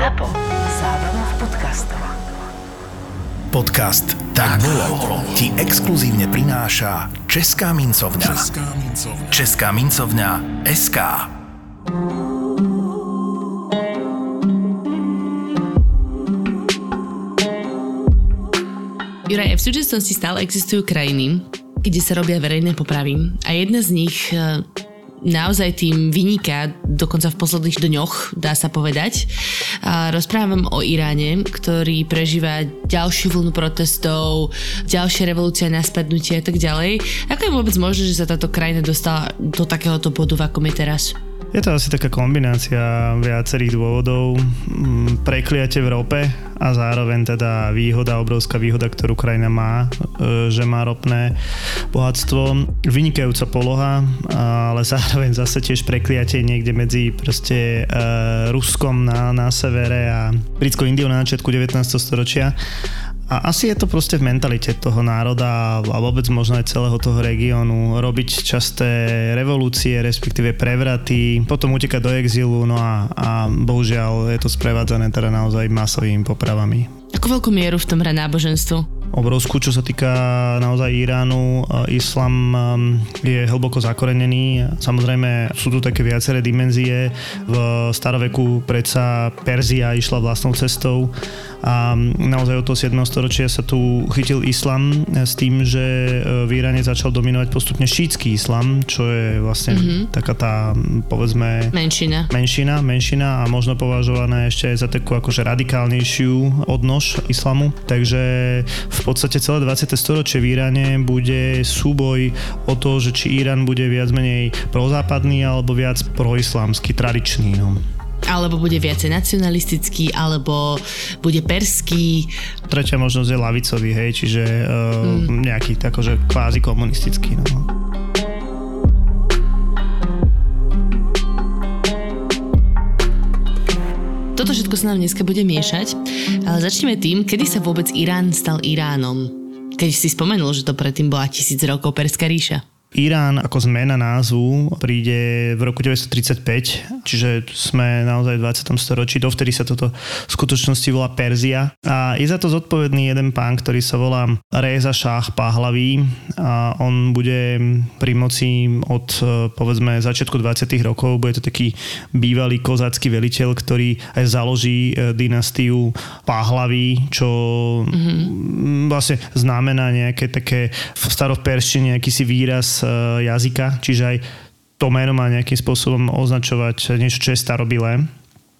ZAPO. Zábrná v podcastov. Podcast Tak bolo ti exkluzívne prináša Česká mincovňa. Česká mincovňa. Česká mincovňa SK. Juraj, v súčasnosti stále existujú krajiny, kde sa robia verejné popravy a jedna z nich e, naozaj tým vyniká, dokonca v posledných dňoch, dá sa povedať. A rozprávam o Iráne, ktorý prežíva ďalšiu vlnu protestov, ďalšie revolúcie, naspadnutie a tak ďalej. Ako je vôbec možné, že sa táto krajina dostala do takéhoto bodu, v akom je teraz? Je to asi taká kombinácia viacerých dôvodov. Mm, Prekliate v rope a zároveň teda výhoda, obrovská výhoda, ktorú krajina má, e, že má ropné bohatstvo. Vynikajúca poloha, ale zároveň zase tiež prekliatie niekde medzi proste e, Ruskom na, na severe a britskou Indiou na začiatku 19. storočia. A asi je to proste v mentalite toho národa a vôbec možno aj celého toho regiónu robiť časté revolúcie, respektíve prevraty, potom utekať do exílu, no a, a bohužiaľ je to sprevádzané teda naozaj masovými popravami. Ako veľkú mieru v tom hrá náboženstvo? Obrovskú, čo sa týka naozaj Iránu. Islam um, je hlboko zakorenený. Samozrejme sú tu také viaceré dimenzie. V staroveku predsa Perzia išla vlastnou cestou a naozaj od toho 7. storočia sa tu chytil islam s tým, že e, v Iráne začal dominovať postupne šítsky islam, čo je vlastne mm-hmm. taká tá, povedzme... Menšina. Menšina, menšina a možno považovaná ešte aj za takú akože radikálnejšiu odnož islamu. Takže v podstate celé 20. storočie v Iráne bude súboj o to, že či Irán bude viac menej prozápadný alebo viac proislámsky, tradičný. No alebo bude viacej nacionalistický, alebo bude perský. Tretia možnosť je lavicový, hej, čiže uh, mm. nejaký akože kvázi komunistický. No. Toto všetko sa nám dneska bude miešať, ale začneme tým, kedy sa vôbec Irán stal Iránom. Keď si spomenul, že to predtým bola tisíc rokov Perská ríša. Irán ako zmena názvu príde v roku 1935, čiže sme naozaj v 20. storočí, dovtedy sa toto v skutočnosti volá Perzia a je za to zodpovedný jeden pán, ktorý sa volá Reza Šách Pahlaví a on bude pri moci od povedzme začiatku 20. rokov, bude to taký bývalý kozácky veliteľ, ktorý aj založí e, dynastiu Pahlaví, čo mm-hmm. vlastne znamená nejaké také v staroperštine akýsi výraz Eh, jazyka, čiže aj to meno má nejakým spôsobom označovať niečo, čo je starobilé.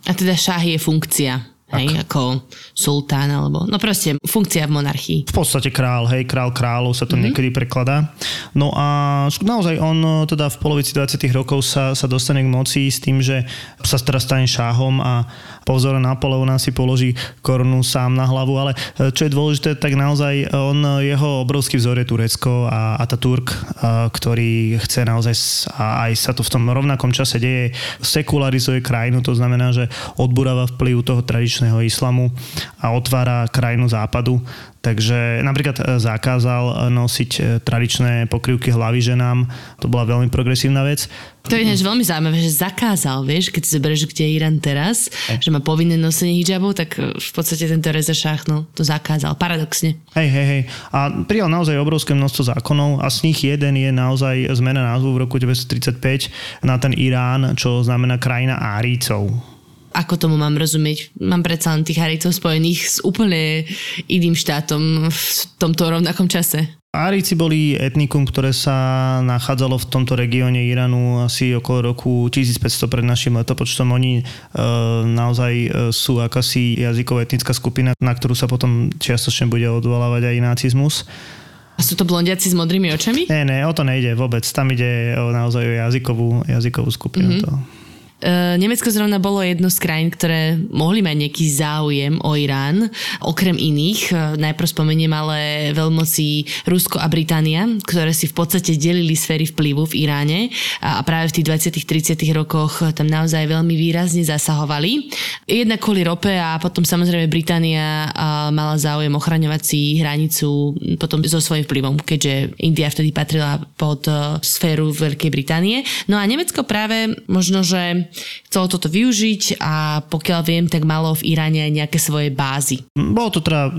A teda šáh je funkcia. Hej, ako sultán alebo, no proste funkcia v monarchii. V podstate král, hej, král kráľov sa to mm-hmm. niekedy prekladá. No a naozaj on eh, teda v polovici 20 rokov sa, sa dostane k moci s tým, že sa teraz stane šáhom a po vzore Napoleona si položí korunu sám na hlavu, ale e, čo je dôležité, tak naozaj on, jeho obrovský vzor je Turecko a Ataturk, e, ktorý chce naozaj, a aj sa to v tom rovnakom čase deje, sekularizuje krajinu, to znamená, že odburáva vplyv toho tradičného islamu a otvára krajinu západu Takže napríklad e, zakázal e, nosiť e, tradičné pokrývky hlavy ženám. To bola veľmi progresívna vec. To je ináč veľmi zaujímavé, že zakázal, vieš, keď si zoberieš, kde je Irán teraz, Hej. že má povinné nosenie hijabov, tak v podstate tento Reza Šach no, to zakázal, paradoxne. Hej, hej, hej. A prijal naozaj obrovské množstvo zákonov a z nich jeden je naozaj zmena názvu v roku 1935 na ten Irán, čo znamená krajina Árícov ako tomu mám rozumieť? Mám predsa len tých Haricov spojených s úplne iným štátom v tomto rovnakom čase. Árici boli etnikum, ktoré sa nachádzalo v tomto regióne Iránu asi okolo roku 1500 pred našim letopočtom. Oni e, naozaj e, sú akási jazyková etnická skupina, na ktorú sa potom čiastočne bude odvolávať aj nacizmus. A sú to blondiaci s modrými očami? Nie, nie, o to nejde vôbec. Tam ide o, naozaj o jazykovú, jazykovú skupinu. Mm-hmm. To. E, Nemecko zrovna bolo jedno z krajín, ktoré mohli mať nejaký záujem o Irán, okrem iných. E, najprv spomeniem ale veľmoci Rusko a Británia, ktoré si v podstate delili sféry vplyvu v Iráne a práve v tých 20-30 rokoch tam naozaj veľmi výrazne zasahovali. Jedna kvôli rope a potom samozrejme Británia mala záujem ochraňovať si hranicu potom so svojím vplyvom, keďže India vtedy patrila pod sféru Veľkej Británie. No a Nemecko práve možno, že chcelo toto využiť a pokiaľ viem, tak malo v Iráne aj nejaké svoje bázy. Bolo to teda e,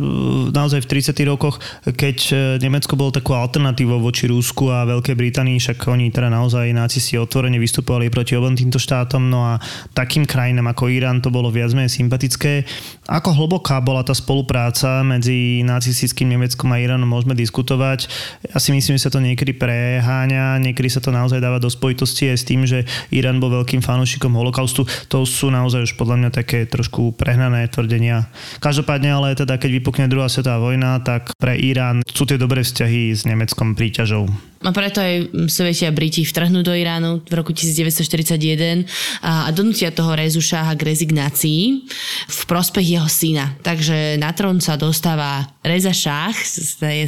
naozaj v 30. rokoch, keď e, Nemecko bolo takou alternatívou voči Rusku a Veľkej Británii, však oni teda naozaj nacisti otvorene vystupovali proti obom týmto štátom, no a takým krajinám ako Irán to bolo viac menej sympatické. Ako hlboká bola tá spolupráca medzi nacistickým Nemeckom a Iránom, môžeme diskutovať. Ja si myslím, že sa to niekedy preháňa, niekedy sa to naozaj dáva do spojitosti aj s tým, že Irán bol veľkým fanúšikom holokaustu. To sú naozaj už podľa mňa také trošku prehnané tvrdenia. Každopádne ale teda, keď vypukne druhá svetová vojna, tak pre Irán sú tie dobré vzťahy s Nemeckom príťažou. A preto aj Sovieti a Briti vtrhnú do Iránu v roku 1941 a, donútia toho Rezu k rezignácii v prospech jeho syna. Takže na trón sa dostáva Reza Šách,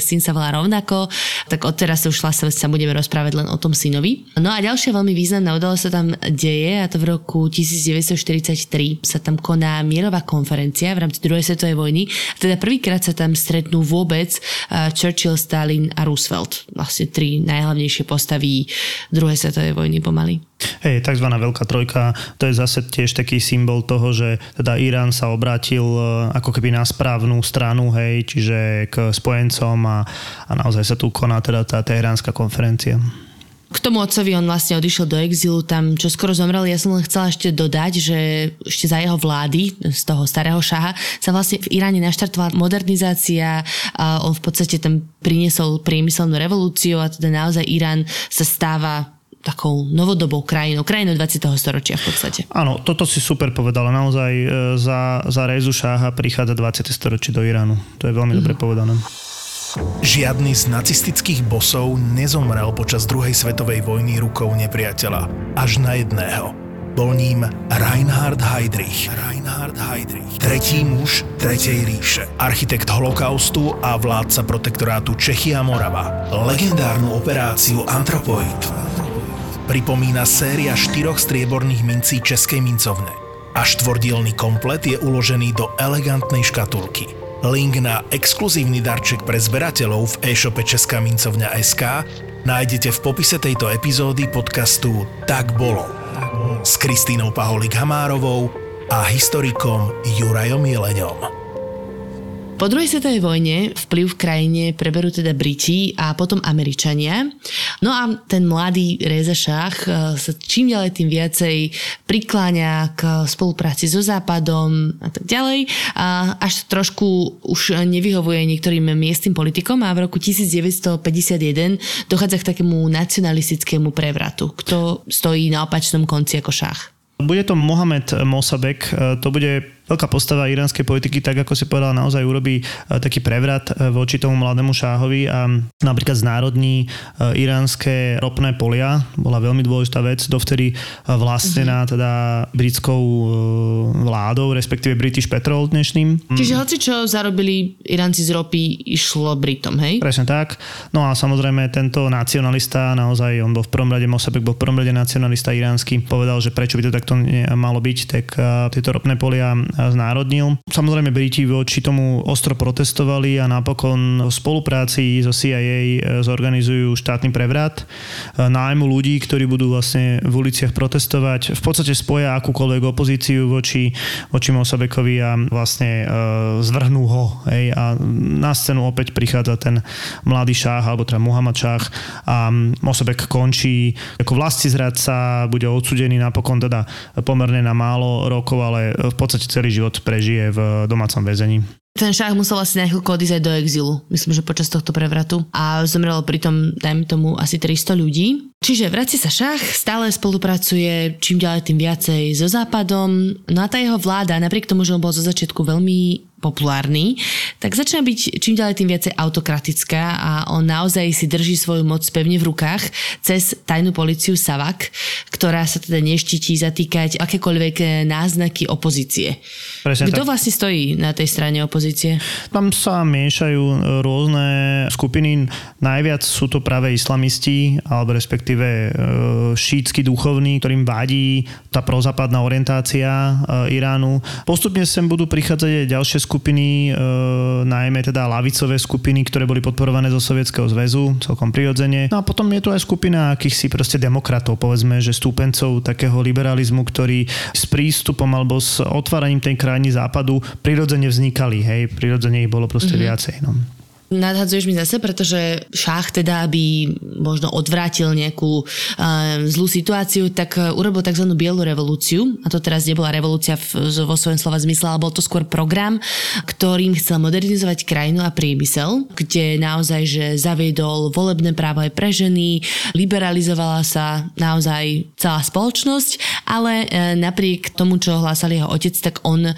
syn sa volá rovnako, tak odteraz už sa, budeme rozprávať len o tom synovi. No a ďalšia veľmi významná udalosť sa tam deje a to v roku 1943 sa tam koná mierová konferencia v rámci druhej svetovej vojny. Teda prvýkrát sa tam stretnú vôbec Churchill, Stalin a Roosevelt. Vlastne tri najhlavnejšie postavy druhej svetovej vojny pomaly. Hej, tzv. Veľká trojka, to je zase tiež taký symbol toho, že teda Irán sa obrátil e, ako keby na správnu stranu, hej, čiže k spojencom a, a naozaj sa tu koná teda tá teheránska konferencia. K tomu otcovi on vlastne odišiel do exilu, tam čo skoro zomrel. Ja som len chcela ešte dodať, že ešte za jeho vlády, z toho starého šaha, sa vlastne v Iráne naštartovala modernizácia a on v podstate tam priniesol priemyselnú revolúciu a teda naozaj Irán sa stáva takou novodobou krajinou, krajinou 20. storočia v podstate. Áno, toto si super povedala. Naozaj e, za, za Rezu Šáha prichádza 20. storočie do Iránu. To je veľmi mm. dobre povedané. Žiadny z nacistických bosov nezomrel počas druhej svetovej vojny rukou nepriateľa. Až na jedného. Bol ním Reinhard Heydrich. Reinhard Heydrich. Tretí muž Tretej ríše. Architekt holokaustu a vládca protektorátu Čechia Morava. Legendárnu operáciu Antropoid. Pripomína séria štyroch strieborných mincí Českej mincovne. A štvordielný komplet je uložený do elegantnej škatulky – Link na exkluzívny darček pre zberateľov v e-shope Česká mincovňa SK nájdete v popise tejto epizódy podcastu Tak bolo s Kristínou Paholik Hamárovou a historikom Jurajom Jeleňom. Po druhej svetovej vojne vplyv v krajine preberú teda Briti a potom Američania. No a ten mladý Reza Šach eh, sa čím ďalej tým viacej prikláňa k spolupráci so Západom a tak ďalej. A až trošku už nevyhovuje niektorým miestnym politikom a v roku 1951 dochádza k takému nacionalistickému prevratu. Kto stojí na opačnom konci ako Šach? Bude to Mohamed Mosabek, eh, to bude veľká postava iránskej politiky, tak ako si povedal, naozaj urobí e, taký prevrat e, voči tomu mladému šáhovi a napríklad znárodní e, iránske ropné polia. Bola veľmi dôležitá vec, dovtedy vlastnená mhm. teda britskou vládou, respektíve British Petrol dnešným. Čiže hoci čo zarobili Iránci z ropy, išlo Britom, hej? Presne tak. No a samozrejme tento nacionalista, naozaj on bol v prvom rade, Mosabek bol v prvom rade nacionalista iránsky, povedal, že prečo by to takto malo byť, tak tieto ropné polia znárodnil. Samozrejme Briti voči tomu ostro protestovali a napokon v spolupráci so CIA e, zorganizujú štátny prevrat, e, nájmu ľudí, ktorí budú vlastne v uliciach protestovať, v podstate spoja akúkoľvek opozíciu voči, voči Mosabekovi a vlastne e, zvrhnú ho. Hej, a na scénu opäť prichádza ten mladý šách, alebo teda Muhammad šách a Mosabek končí ako vlasti zradca, bude odsudený napokon teda pomerne na málo rokov, ale v podstate celý celý život prežije v domácom väzení. Ten šách musel asi odísť aj do exilu, myslím, že počas tohto prevratu. A zomrelo pritom, dajme tomu, asi 300 ľudí. Čiže vracia sa šach, stále spolupracuje čím ďalej tým viacej so Západom. No a tá jeho vláda, napriek tomu, že on bol zo začiatku veľmi populárny, tak začína byť čím ďalej tým viacej autokratická a on naozaj si drží svoju moc pevne v rukách cez tajnú policiu Savak, ktorá sa teda neštítí zatýkať akékoľvek náznaky opozície. Presne Kto tak. vlastne stojí na tej strane opozície? Tam sa miešajú rôzne skupiny. Najviac sú to práve islamisti, alebo respektíve e, šítsky duchovní, ktorým vadí tá prozápadná orientácia Iránu. Postupne sem budú prichádzať aj ďalšie skupiny skupiny, e, najmä teda lavicové skupiny, ktoré boli podporované zo Sovietskeho zväzu, celkom prirodzene. No a potom je tu aj skupina akýchsi proste demokratov, povedzme, že stúpencov takého liberalizmu, ktorí s prístupom alebo s otváraním tej krajiny západu prirodzene vznikali, hej, prirodzene ich bolo proste mm-hmm. viacej. No nadhadzuješ mi zase, pretože šach teda, aby možno odvrátil nejakú uh, zlú situáciu, tak uh, urobil tzv. bielu revolúciu. A to teraz nebola revolúcia v, vo svojom slova zmysle, ale bol to skôr program, ktorým chcel modernizovať krajinu a priemysel, kde naozaj, že zaviedol volebné právo aj pre ženy, liberalizovala sa naozaj celá spoločnosť, ale uh, napriek tomu, čo hlásal jeho otec, tak on um,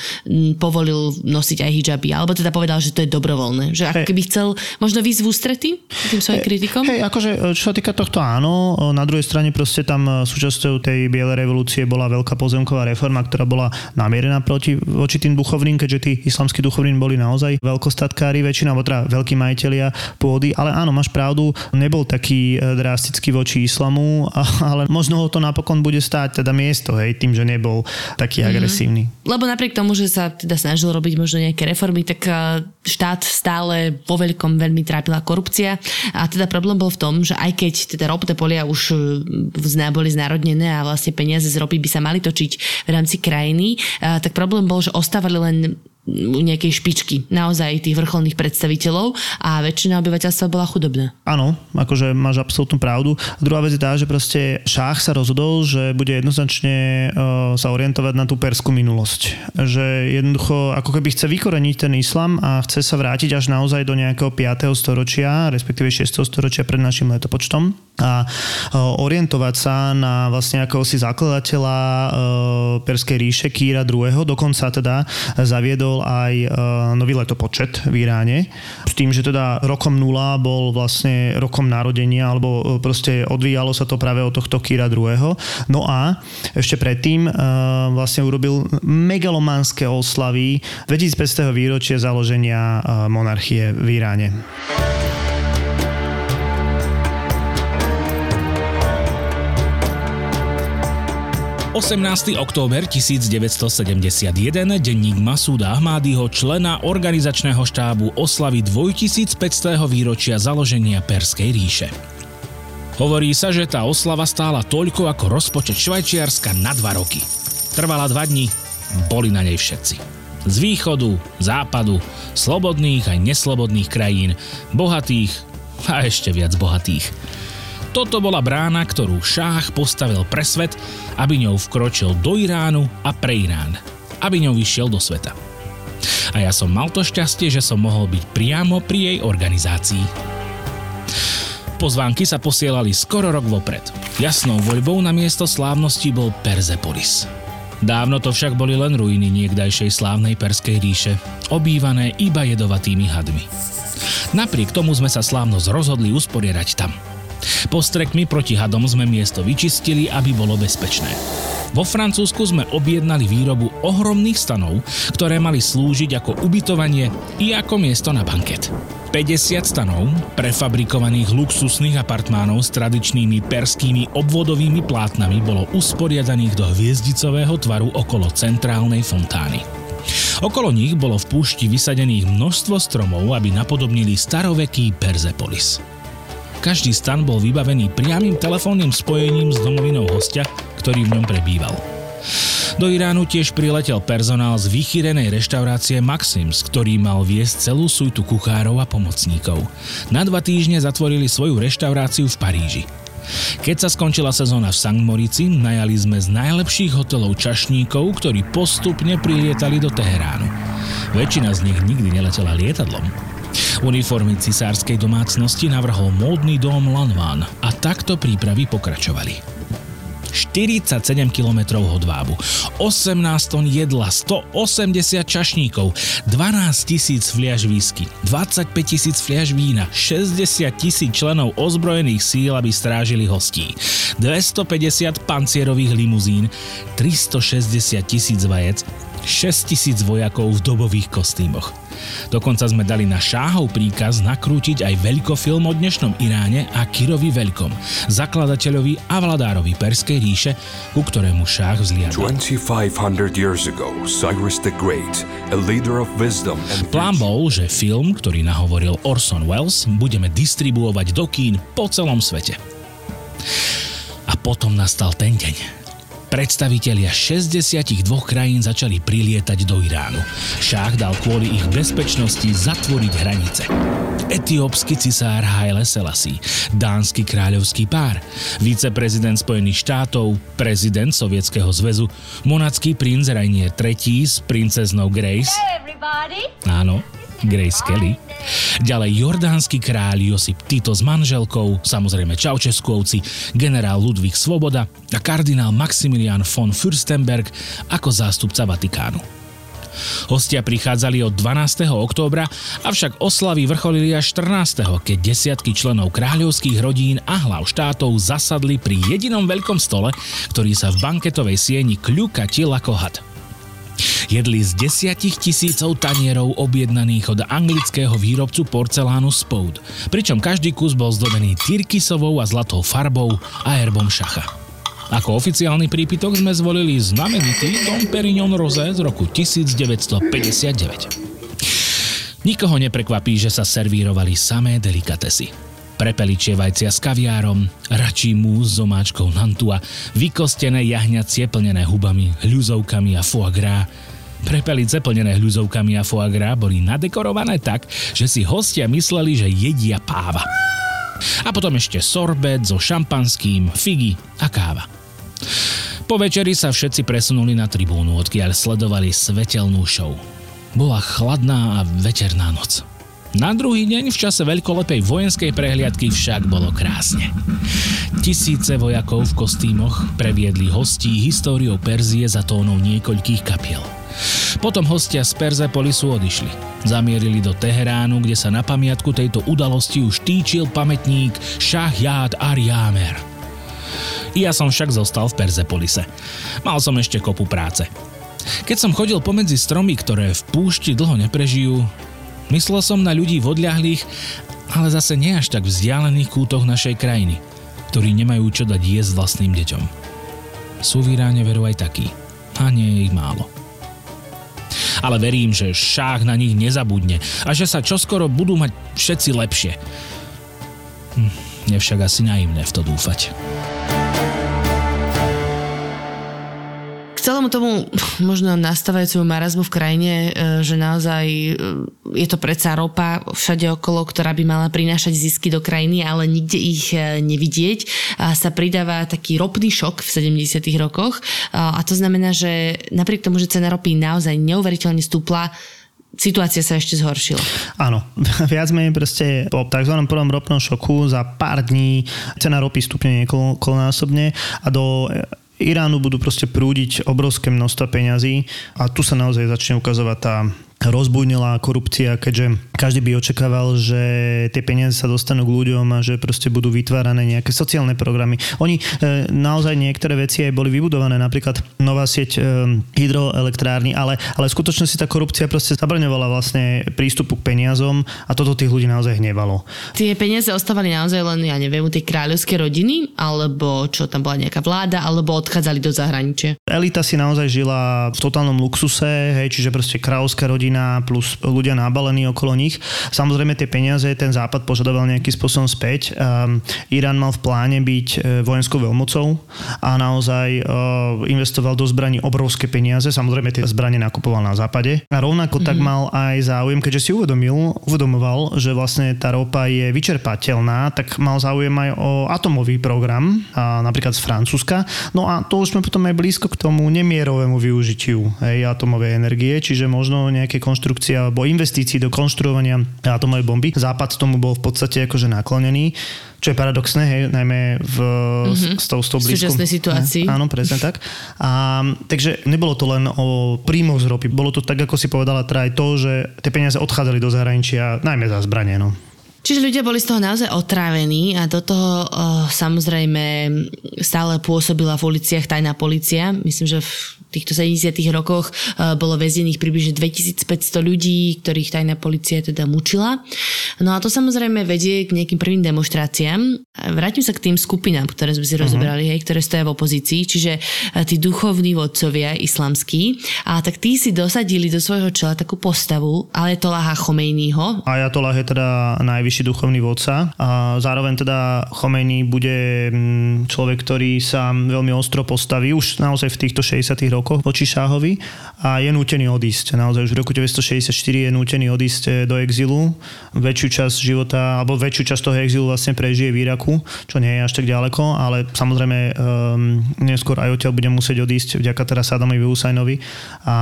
povolil nosiť aj hijaby, alebo teda povedal, že to je dobrovoľné. Že ako keby chcel chcel možno výsť v ústrety tým svojim kritikom? Hej, akože e, čo sa týka tohto áno, e, na druhej strane proste tam e, súčasťou tej bielej revolúcie bola veľká pozemková reforma, ktorá bola namierená proti, voči tým duchovným, keďže tí islamskí duchovní boli naozaj veľkostatkári väčšina, alebo teda veľkí majiteľia pôdy, ale áno, máš pravdu, nebol taký drastický voči islamu, ale možno ho to napokon bude stáť teda miesto, hej, tým, že nebol taký mm-hmm. agresívny. Lebo napriek tomu, že sa teda snažil robiť možno nejaké reformy, tak štát stále vo veľkom veľmi trápila korupcia. A teda problém bol v tom, že aj keď teda ropné polia už e, boli znárodnené a vlastne peniaze z ropy by sa mali točiť v rámci krajiny, tak problém bol, že ostávali len nejakej špičky, naozaj tých vrcholných predstaviteľov a väčšina obyvateľstva bola chudobná. Áno, akože máš absolútnu pravdu. Druhá vec je tá, že proste šách sa rozhodol, že bude jednoznačne uh, sa orientovať na tú perskú minulosť. Že jednoducho ako keby chce vykoreniť ten islam a chce sa vrátiť až naozaj do nejakého 5. storočia, respektíve 6. storočia pred našim letopočtom a uh, orientovať sa na vlastne si zakladateľa uh, Perskej ríše Kýra II. Dokonca teda zaviedol aj e, nový letopočet v Iráne. S tým, že teda rokom nula bol vlastne rokom narodenia, alebo e, proste odvíjalo sa to práve od tohto Kira II. No a ešte predtým e, vlastne urobil megalomanské oslavy 2500. výročie založenia monarchie v Iráne. 18. október 1971 denník Masúda Ahmádyho, člena organizačného štábu oslavy 2500. výročia založenia Perskej ríše. Hovorí sa, že tá oslava stála toľko ako rozpočet Švajčiarska na dva roky. Trvala dva dní, boli na nej všetci. Z východu, západu, slobodných aj neslobodných krajín, bohatých a ešte viac bohatých. Toto bola brána, ktorú šách postavil pre svet, aby ňou vkročil do Iránu a pre Irán. Aby ňou vyšiel do sveta. A ja som mal to šťastie, že som mohol byť priamo pri jej organizácii. Pozvánky sa posielali skoro rok vopred. Jasnou voľbou na miesto slávnosti bol Perzepolis. Dávno to však boli len ruiny niekdajšej slávnej Perskej ríše, obývané iba jedovatými hadmi. Napriek tomu sme sa slávnosť rozhodli usporiadať tam – Postrekmi proti hadom sme miesto vyčistili, aby bolo bezpečné. Vo Francúzsku sme objednali výrobu ohromných stanov, ktoré mali slúžiť ako ubytovanie i ako miesto na banket. 50 stanov, prefabrikovaných luxusných apartmánov s tradičnými perskými obvodovými plátnami bolo usporiadaných do hviezdicového tvaru okolo centrálnej fontány. Okolo nich bolo v púšti vysadených množstvo stromov, aby napodobnili staroveký Perzepolis. Každý stan bol vybavený priamým telefónnym spojením s domovinou hostia, ktorý v ňom prebýval. Do Iránu tiež priletel personál z vychýrenej reštaurácie Maxims, ktorý mal viesť celú sújtu kuchárov a pomocníkov. Na dva týždne zatvorili svoju reštauráciu v Paríži. Keď sa skončila sezóna v St. Morici, najali sme z najlepších hotelov čašníkov, ktorí postupne prilietali do Teheránu. Väčšina z nich nikdy neletela lietadlom. Uniformy cisárskej domácnosti navrhol módny dom Lanvin a takto prípravy pokračovali. 47 km hodvábu, 18 tón jedla, 180 čašníkov, 12 tisíc fliaž whisky, 25 tisíc fliaž vína, 60 tisíc členov ozbrojených síl, aby strážili hostí, 250 pancierových limuzín, 360 tisíc vajec, 6 tisíc vojakov v dobových kostýmoch. Dokonca sme dali na šáhov príkaz nakrútiť aj veľkofilm o dnešnom Iráne a Kirovi Veľkom, zakladateľovi a vladárovi Perskej ríše, ku ktorému šách vzliadal. 2500 years ago, Cyrus the Great, a leader of wisdom and Plán bol, že film, ktorý nahovoril Orson Welles, budeme distribuovať do kín po celom svete. A potom nastal ten deň. Predstavitelia 62 krajín začali prilietať do Iránu. Šách dal kvôli ich bezpečnosti zatvoriť hranice. Etiópsky cisár Haile Selassie, dánsky kráľovský pár, viceprezident Spojených štátov, prezident Sovietskeho zväzu, monacký princ Rainier III s princeznou Grace, áno, Grace Kelly, ďalej jordánsky kráľ Josip Tito s manželkou, samozrejme Čaučeskovci, generál Ludvík Svoboda a kardinál Maximilian von Fürstenberg ako zástupca Vatikánu. Hostia prichádzali od 12. októbra, avšak oslavy vrcholili až 14., keď desiatky členov kráľovských rodín a hlav štátov zasadli pri jedinom veľkom stole, ktorý sa v banketovej sieni kľukatil ako had. Jedli z desiatich tisícov tanierov objednaných od anglického výrobcu porcelánu Spode, pričom každý kus bol zdobený tyrkysovou a zlatou farbou a erbom šacha. Ako oficiálny prípitok sme zvolili znamenitý Dom Perignon Rosé z roku 1959. Nikoho neprekvapí, že sa servírovali samé delikatesy. Prepeličie vajcia s kaviárom, račí múz s omáčkou nantua, vykostené jahňacie plnené hubami, hľuzovkami a foie gras. Prepelice plnené hľuzovkami a foie gras boli nadekorované tak, že si hostia mysleli, že jedia páva. A potom ešte sorbet so šampanským, figy a káva. Po večeri sa všetci presunuli na tribúnu, odkiaľ sledovali svetelnú show. Bola chladná a veterná noc. Na druhý deň v čase veľkolepej vojenskej prehliadky však bolo krásne. Tisíce vojakov v kostýmoch previedli hostí históriou Perzie za tónou niekoľkých kapiel. Potom hostia z Perzepolisu odišli. Zamierili do Teheránu, kde sa na pamiatku tejto udalosti už týčil pamätník Shahjad Aryamer. Ja som však zostal v Perzepolise. Mal som ešte kopu práce. Keď som chodil pomedzi stromy, ktoré v púšti dlho neprežijú, myslel som na ľudí v odľahlých, ale zase nie až tak vzdialených kútoch našej krajiny, ktorí nemajú čo dať jesť vlastným deťom. Sú v Iráne veru aj takí. A nie je ich málo ale verím, že šách na nich nezabudne a že sa čoskoro budú mať všetci lepšie. Hm, je však asi naivné v to dúfať. Celému tomu možno nastávajúcemu marazmu v krajine, e, že naozaj e, je to predsa ropa všade okolo, ktorá by mala prinášať zisky do krajiny, ale nikde ich e, nevidieť. A sa pridáva taký ropný šok v 70. rokoch a to znamená, že napriek tomu, že cena ropy naozaj neuveriteľne stúpla, situácia sa ešte zhoršila. Áno, viac menej proste po tzv. prvom ropnom šoku za pár dní cena ropy stupne niekoľkonásobne a do Iránu budú proste prúdiť obrovské množstva peňazí a tu sa naozaj začne ukazovať tá rozbujnila korupcia, keďže každý by očakával, že tie peniaze sa dostanú k ľuďom a že proste budú vytvárané nejaké sociálne programy. Oni e, naozaj niektoré veci aj boli vybudované, napríklad nová sieť e, hydroelektrárny, ale, ale v skutočnosti tá korupcia proste zabraňovala vlastne prístupu k peniazom a toto tých ľudí naozaj hnevalo. Tie peniaze ostávali naozaj len, ja neviem, u tej kráľovskej rodiny, alebo čo tam bola nejaká vláda, alebo odchádzali do zahraničia. Elita si naozaj žila v totálnom luxuse, hej, čiže proste kráľovská rodina rodina plus ľudia nabalení okolo nich. Samozrejme tie peniaze ten západ požadoval nejakým spôsobom späť. Um, Irán mal v pláne byť uh, vojenskou veľmocou a naozaj uh, investoval do zbraní obrovské peniaze. Samozrejme tie zbranie nakupoval na západe. A rovnako mm-hmm. tak mhm. mal aj záujem, keďže si uvedomil, uvedomoval, že vlastne tá ropa je vyčerpateľná, tak mal záujem aj o atomový program, a napríklad z Francúzska. No a to už sme potom aj blízko k tomu nemierovému využitiu hej, atomovej energie, čiže možno nejaké nejaké konštrukcie alebo investícií do konštruovania atomovej bomby. Západ tomu bol v podstate akože naklonený, čo je paradoxné, hej, najmä v, mm-hmm. s tou, s tou blízkou... súčasnej situácii. Ne? Áno, presne tak. A, takže nebolo to len o príjmoch z ropy, bolo to tak, ako si povedala, teda aj to, že tie peniaze odchádzali do zahraničia, najmä za zbranie. No. Čiže ľudia boli z toho naozaj otrávení a do toho uh, samozrejme stále pôsobila v uliciach tajná policia. Myslím, že v týchto 70 rokoch e, bolo väznených približne 2500 ľudí, ktorých tajná policia teda mučila. No a to samozrejme vedie k nejakým prvým demonstráciám. Vrátim sa k tým skupinám, ktoré sme si rozoberali, hej, ktoré stoja v opozícii, čiže e, tí duchovní vodcovia islamskí. A tak tí si dosadili do svojho čela takú postavu Ayatollaha Chomejního. Ajatollah je teda najvyšší duchovný vodca a zároveň teda Chomejný bude mm, človek, ktorý sa veľmi ostro postaví už naozaj v týchto 60 rokoch voči Šáhovi a je nútený odísť. Naozaj už v roku 1964 je nútený odísť eh, do exilu. Väčšiu časť života, alebo väčšiu časť toho exilu vlastne prežije v Iraku, čo nie je až tak ďaleko, ale samozrejme um, neskôr aj odtiaľ bude musieť odísť vďaka teda Sadamovi Husajnovi a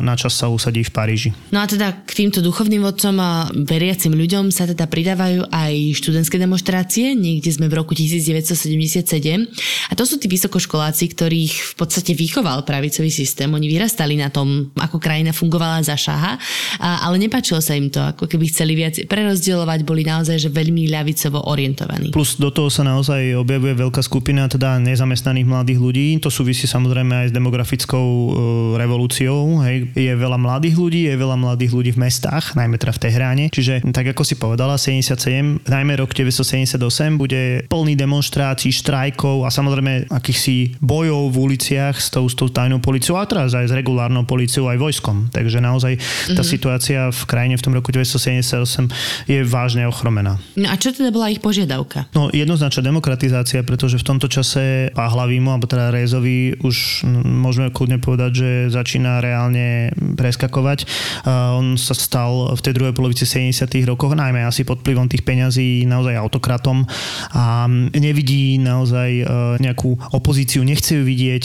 na čas sa usadí v Paríži. No a teda k týmto duchovným vodcom a veriacim ľuďom sa teda pridávajú aj študentské demonstrácie. Niekde sme v roku 1977. A to sú tí vysokoškoláci, ktorých v podstate vychoval pravicový systém. Oni vyrastali na tom, ako krajina fungovala za šaha, ale nepáčilo sa im to, ako keby chceli viac prerozdielovať, boli naozaj že veľmi ľavicovo orientovaní. Plus do toho sa naozaj objavuje veľká skupina teda nezamestnaných mladých ľudí. To súvisí samozrejme aj s demografickou e, revolúciou. Hej. Je veľa mladých ľudí, je veľa mladých ľudí v mestách, najmä teda v Tehráne. Čiže tak ako si povedala, 77, najmä rok 1978 bude plný demonstrácií, štrajkov a samozrejme akýchsi bojov v uliciach s tou, s tou tajnou policiou a teraz aj s regulárnou policiou aj vojskom. Takže naozaj tá mm-hmm. situácia v krajine v tom roku 1978 je vážne ochromená. No a čo teda bola ich požiadavka? No jednoznačná demokratizácia, pretože v tomto čase Pahlavimu, alebo teda Rézovi už môžeme kľudne povedať, že začína reálne preskakovať. Uh, on sa stal v tej druhej polovici 70 rokoch, najmä asi pod vplyvom tých peňazí naozaj autokratom a nevidí naozaj uh, nejakú opozíciu, nechce ju vidieť,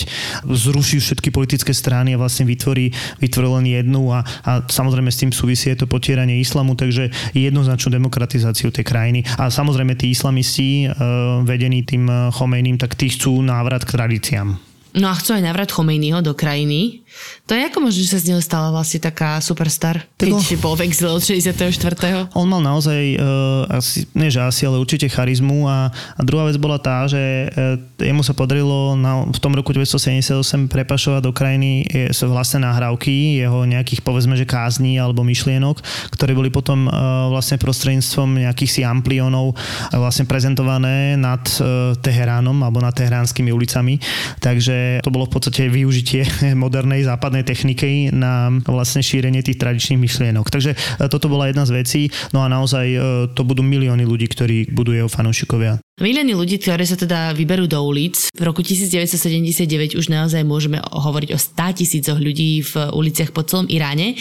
zruší všetky politické strany a vlastne vytvorí, vytvorí len jednu a, a samozrejme s tým súvisí to potieranie islamu, takže jednoznačnú demokratizáciu tej krajiny. A samozrejme tí islamisti, uh, vedení tým Chomejným, tak tí chcú návrat k tradíciám. No a chcú aj návrat Chomejnyho do krajiny. To je ako možno, že sa z neho stala vlastne taká superstar, keď Tego... bol v exile od 64. On mal naozaj, uh, asi, nie že asi, ale určite charizmu a, a druhá vec bola tá, že uh, jemu sa podarilo na, v tom roku 1978 prepašovať do krajiny je, vlastné nahrávky jeho nejakých povedzme, že kázní alebo myšlienok, ktoré boli potom uh, vlastne prostredníctvom nejakých si amplionov uh, vlastne prezentované nad uh, Teheránom alebo nad teheránskymi ulicami. Takže to bolo v podstate využitie modernej západnej techniky na vlastne šírenie tých tradičných myšlienok. Takže e, toto bola jedna z vecí. No a naozaj e, to budú milióny ľudí, ktorí budú jeho fanúšikovia. Milióny ľudí, ktoré sa teda vyberú do ulic. V roku 1979 už naozaj môžeme hovoriť o 100 tisícoch ľudí v uliciach po celom Iráne.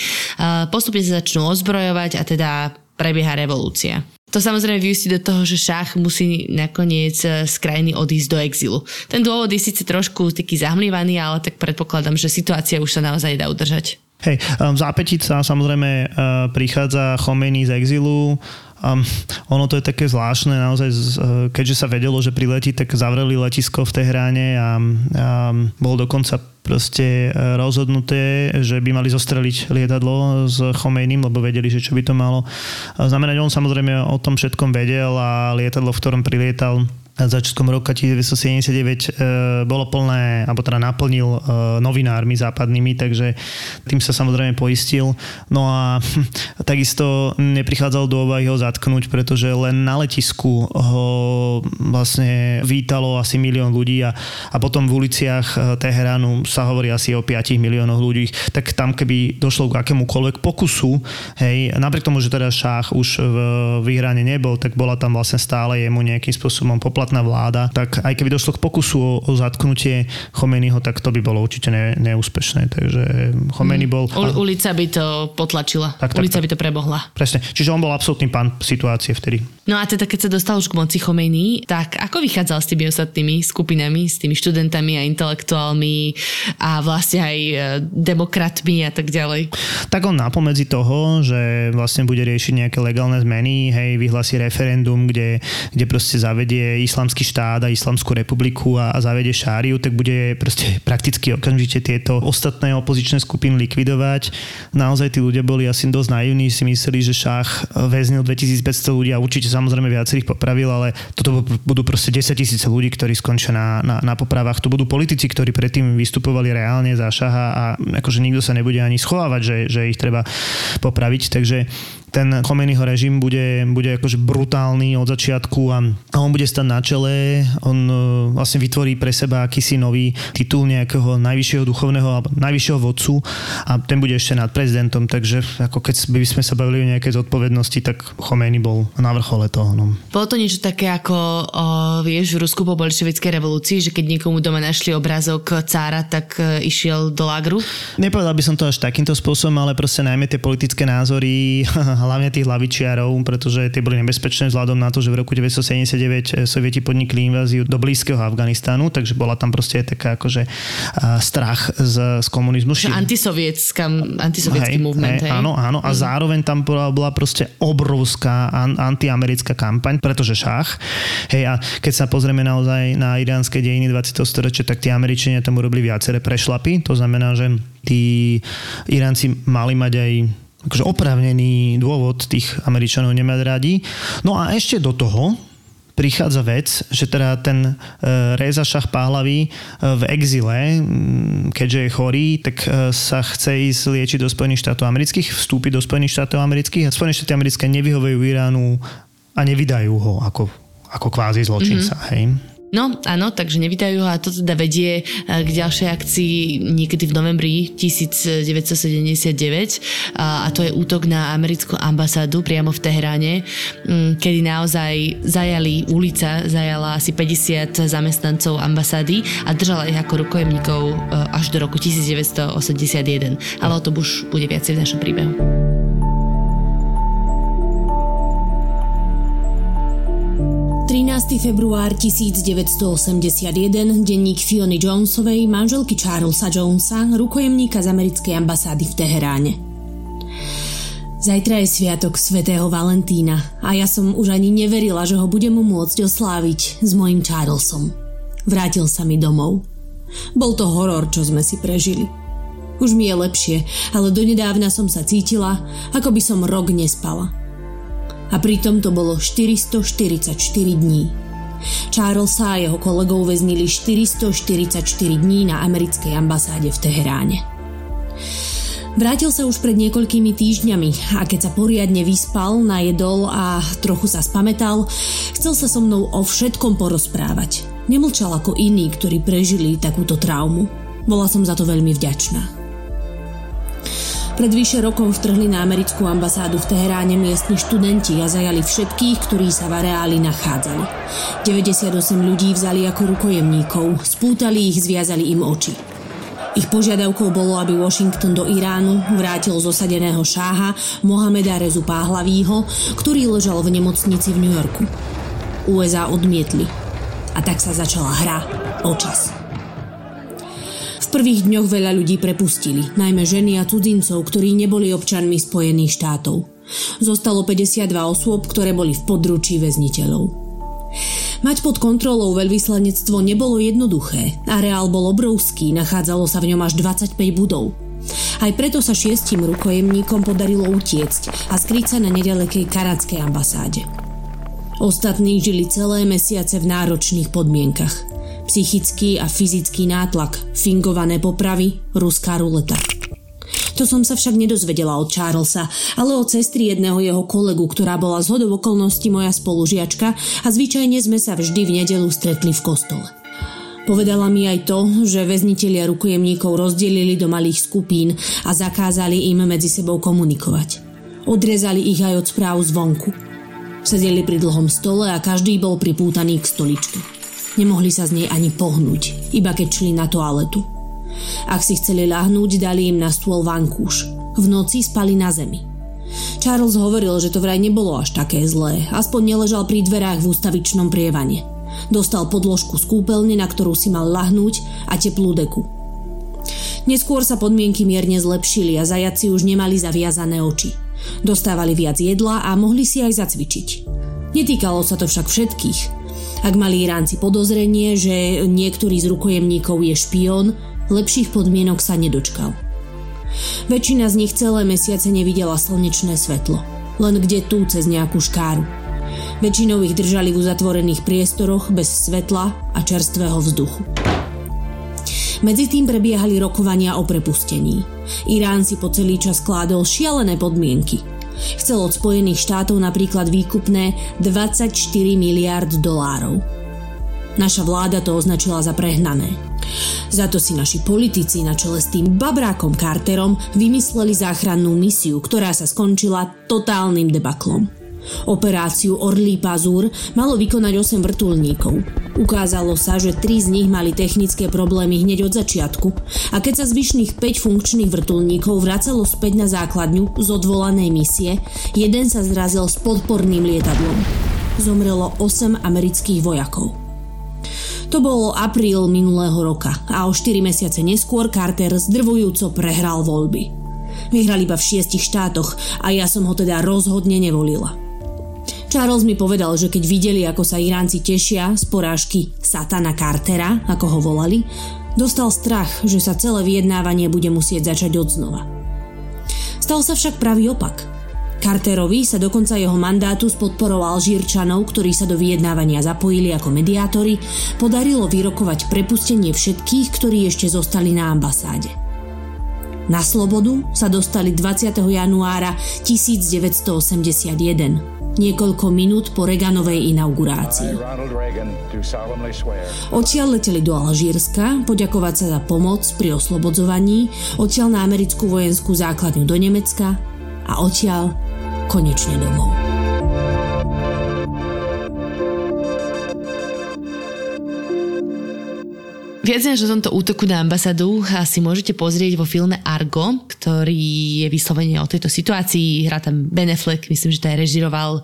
Postupne sa začnú ozbrojovať a teda prebieha revolúcia. To samozrejme vyústi do toho, že šach musí nakoniec eh, z krajiny odísť do exilu. Ten dôvod je síce trošku taký zahmlívaný, ale tak predpokladám, že situácia už sa naozaj dá udržať. Hej, um, zápetiť sa samozrejme uh, prichádza Chomeny z exilu, Um, ono to je také zvláštne, naozaj, uh, keďže sa vedelo, že priletí, tak zavreli letisko v Tehráne a, a bol dokonca proste e, rozhodnuté, že by mali zostreliť lietadlo s Chomejným, lebo vedeli, že čo by to malo znamenať. On samozrejme o tom všetkom vedel a lietadlo, v ktorom prilietal začiatkom roka 1979 e, bolo plné, alebo teda naplnil e, novinármi západnými, takže tým sa samozrejme poistil. No a takisto neprichádzal do úvahy ho zatknúť, pretože len na letisku ho vlastne vítalo asi milión ľudí a, a potom v uliciach e, Teheránu sa hovorí asi o 5 miliónoch ľudí, tak tam keby došlo k akémukoľvek pokusu, hej, napriek tomu, že teda šách už v, v nebol, tak bola tam vlastne stále jemu nejakým spôsobom poplatná nepoplatná vláda, tak aj keby došlo k pokusu o, o zatknutie Chomeniho, tak to by bolo určite ne, neúspešné. Takže Chomeny bol... U, ulica by to potlačila. Tak, ulica tak, by to prebohla. Presne. Čiže on bol absolútny pán situácie vtedy. No a teda keď sa dostal už k moci Chomeny, tak ako vychádzal s tými ostatnými skupinami, s tými študentami a intelektuálmi a vlastne aj e, demokratmi a tak ďalej? Tak on napomedzi toho, že vlastne bude riešiť nejaké legálne zmeny, hej, vyhlási referendum, kde, kde proste zavedie islamský štát a islamskú republiku a, a zavede šáriu, tak bude proste prakticky okamžite tieto ostatné opozičné skupiny likvidovať. Naozaj tí ľudia boli asi dosť naivní, si mysleli, že šach väznil 2500 ľudí a určite samozrejme viacerých popravil, ale toto budú proste 10 tisíce ľudí, ktorí skončia na, na, na popravách. To budú politici, ktorí predtým vystupovali reálne za šaha a akože nikto sa nebude ani schovávať, že, že ich treba popraviť. Takže ten Chomeniho režim bude, bude akože brutálny od začiatku a, a on bude stať na čele, on uh, vlastne vytvorí pre seba akýsi nový titul nejakého najvyššieho duchovného alebo najvyššieho vodcu a ten bude ešte nad prezidentom, takže ako keď by sme sa bavili o nejakej zodpovednosti, tak Chomeni bol na vrchole toho. No. Bolo to niečo také ako, o, vieš, v Rusku po bolševickej revolúcii, že keď niekomu doma našli obrázok cára, tak e, išiel do lágru? Nepovedal by som to až takýmto spôsobom, ale proste najmä tie politické názory hlavne tých hlavičiarov, pretože tie boli nebezpečné vzhľadom na to, že v roku 1979 eh, sovieti podnikli inváziu do blízkeho Afganistánu, takže bola tam proste taká akože strach z, z komunizmu. antisovietský hej, movement. Hej, hej. Áno, áno. A mm. zároveň tam bola, bola proste obrovská an, antiamerická kampaň, pretože šach. Hej, a keď sa pozrieme naozaj na iránske dejiny 20. storočia, tak tí Američania tam urobili viaceré prešlapy. To znamená, že tí Iránci mali mať aj akože oprávnený dôvod tých Američanov nemať radi. No a ešte do toho prichádza vec, že teda ten e, Reza Šach Páhlavi e, v exile, keďže je chorý, tak e, sa chce ísť liečiť do Spojených štátov amerických, vstúpiť do Spojených štátov amerických a Spojené štáty americké nevyhovujú Iránu a nevydajú ho ako, ako kvázi zločinca. Mm-hmm. Hej. No áno, takže nevítajú ho a to teda vedie eh, k ďalšej akcii niekedy v novembri 1979 a to je útok na americkú ambasádu priamo v Teheráne, kedy naozaj zajali ulica, zajala asi 50 zamestnancov ambasády a držala ich ako rukojemníkov eh, až do roku 1981. Ale o tom už bude viacej v našom príbehu. 13. február 1981, denník Fiony Jonesovej, manželky Charlesa Jonesa, rukojemníka z americkej ambasády v Teheráne. Zajtra je sviatok svätého Valentína a ja som už ani neverila, že ho budem môcť osláviť s mojim Charlesom. Vrátil sa mi domov. Bol to horor, čo sme si prežili. Už mi je lepšie, ale donedávna som sa cítila, ako by som rok nespala – a pritom to bolo 444 dní. Charlesa a jeho kolegov väznili 444 dní na americkej ambasáde v Teheráne. Vrátil sa už pred niekoľkými týždňami a keď sa poriadne vyspal, najedol a trochu sa spametal, chcel sa so mnou o všetkom porozprávať. Nemlčal ako iní, ktorí prežili takúto traumu. Bola som za to veľmi vďačná. Pred vyše rokom vtrhli na americkú ambasádu v Teheráne miestni študenti a zajali všetkých, ktorí sa v areáli nachádzali. 98 ľudí vzali ako rukojemníkov, spútali ich, zviazali im oči. Ich požiadavkou bolo, aby Washington do Iránu vrátil z osadeného šáha Mohameda Rezu Páhlavího, ktorý ležal v nemocnici v New Yorku. USA odmietli. A tak sa začala hra o čas prvých dňoch veľa ľudí prepustili, najmä ženy a cudzincov, ktorí neboli občanmi Spojených štátov. Zostalo 52 osôb, ktoré boli v područí väzniteľov. Mať pod kontrolou veľvyslanectvo nebolo jednoduché. Areál bol obrovský, nachádzalo sa v ňom až 25 budov. Aj preto sa šiestim rukojemníkom podarilo utiecť a skryť sa na nedalekej kanadskej ambasáde. Ostatní žili celé mesiace v náročných podmienkach psychický a fyzický nátlak, fingované popravy, ruská ruleta. To som sa však nedozvedela od Charlesa, ale od sestry jedného jeho kolegu, ktorá bola z hodov okolností moja spolužiačka a zvyčajne sme sa vždy v nedelu stretli v kostole. Povedala mi aj to, že väznitelia rukojemníkov rozdelili do malých skupín a zakázali im medzi sebou komunikovať. Odrezali ich aj od správ zvonku. Sedeli pri dlhom stole a každý bol pripútaný k stoličke. Nemohli sa z nej ani pohnúť, iba keď šli na toaletu. Ak si chceli lahnúť, dali im na stôl vankúš. V noci spali na zemi. Charles hovoril, že to vraj nebolo až také zlé, aspoň neležal pri dverách v ústavičnom prievane. Dostal podložku z kúpeľne, na ktorú si mal lahnúť a teplú deku. Neskôr sa podmienky mierne zlepšili a zajaci už nemali zaviazané oči. Dostávali viac jedla a mohli si aj zacvičiť. Netýkalo sa to však všetkých. Ak mali Iránci podozrenie, že niektorý z rukojemníkov je špión, lepších podmienok sa nedočkal. Väčšina z nich celé mesiace nevidela slnečné svetlo, len kde tu cez nejakú škáru. Väčšinou ich držali v uzatvorených priestoroch bez svetla a čerstvého vzduchu. Medzi tým prebiehali rokovania o prepustení. Irán si po celý čas kládol šialené podmienky. Chcel od Spojených štátov napríklad výkupné 24 miliard dolárov. Naša vláda to označila za prehnané. Za to si naši politici na čele s tým babrákom Carterom vymysleli záchrannú misiu, ktorá sa skončila totálnym debaklom. Operáciu Orlý pazúr malo vykonať 8 vrtulníkov. Ukázalo sa, že 3 z nich mali technické problémy hneď od začiatku a keď sa zvyšných 5 funkčných vrtulníkov vracalo späť na základňu z odvolanej misie, jeden sa zrazil s podporným lietadlom. Zomrelo 8 amerických vojakov. To bolo apríl minulého roka a o 4 mesiace neskôr Carter zdrvujúco prehral voľby. Vyhral iba v šiestich štátoch a ja som ho teda rozhodne nevolila. Charles mi povedal, že keď videli, ako sa Iránci tešia z porážky Satana Cartera, ako ho volali, dostal strach, že sa celé vyjednávanie bude musieť začať od znova. Stal sa však pravý opak. Carterovi sa dokonca jeho mandátu s podporou Alžírčanov, ktorí sa do vyjednávania zapojili ako mediátori, podarilo vyrokovať prepustenie všetkých, ktorí ešte zostali na ambasáde. Na slobodu sa dostali 20. januára 1981 niekoľko minút po Reaganovej inaugurácii. Odtiaľ leteli do Alžírska poďakovať sa za pomoc pri oslobodzovaní, odtiaľ na americkú vojenskú základňu do Nemecka a odtiaľ konečne domov. Viac než o tomto útoku na ambasádu si môžete pozrieť vo filme Argo, ktorý je vyslovene o tejto situácii. Hrá tam Ben myslím, že to aj režiroval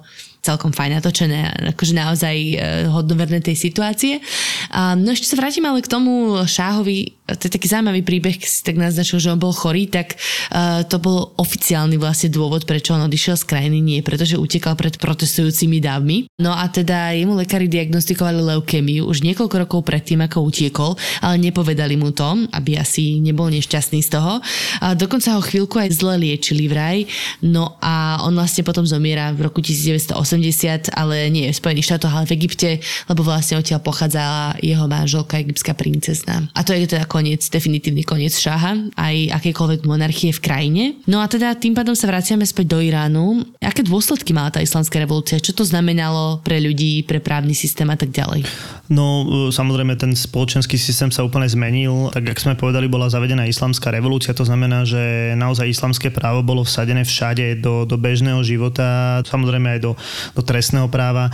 celkom fajn natočené, akože naozaj e, hodnoverné tej situácie. No ešte sa vrátim ale k tomu Šáhovi, to je taký zaujímavý príbeh, keď si tak naznačil, že on bol chorý, tak uh, to bol oficiálny vlastne dôvod, prečo on odišiel z krajiny, nie pretože utekal pred protestujúcimi dávmi. No a teda jemu lekári diagnostikovali leukémiu už niekoľko rokov predtým, ako utiekol, ale nepovedali mu to, aby asi nebol nešťastný z toho. A dokonca ho chvíľku aj zle liečili vraj, no a on vlastne potom zomiera v roku 1980, ale nie v Spojených štátoch, ale v Egypte, lebo vlastne odtiaľ pochádzala jeho manželka, egyptská princezna. A to je teda koniec, definitívny koniec šaha, aj akékoľvek monarchie v krajine. No a teda tým pádom sa vraciame späť do Iránu. Aké dôsledky mala tá islamská revolúcia? Čo to znamenalo pre ľudí, pre právny systém a tak ďalej? No e, samozrejme ten spoločenský systém sa úplne zmenil. Tak jak sme povedali, bola zavedená islamská revolúcia, to znamená, že naozaj islamské právo bolo vsadené všade do, do bežného života, samozrejme aj do, do trestného práva. E,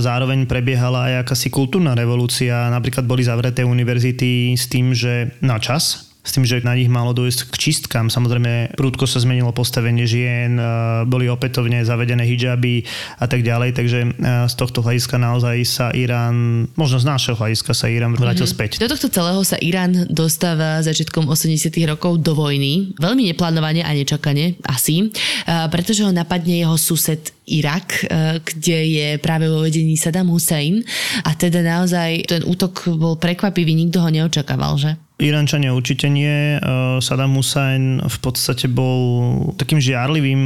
zároveň prebiehala aj akási kultúrna revolúcia, napríklad boli zavreté univerzity s tým, že na čas, s tým, že na nich malo dojsť k čistkám. Samozrejme, prúdko sa zmenilo postavenie žien, e, boli opätovne zavedené hijaby a tak ďalej, takže e, z tohto hľadiska naozaj sa Irán, možno z nášho hľadiska sa Irán vrátil mm-hmm. späť. Do tohto celého sa Irán dostáva začiatkom 80 rokov do vojny, veľmi neplánovane a nečakane asi, e, pretože ho napadne jeho sused Irak, kde je práve vo vedení Saddam Hussein a teda naozaj ten útok bol prekvapivý, nikto ho neočakával, že? Irančania určite nie. Eh, Saddam Hussein v podstate bol takým žiarlivým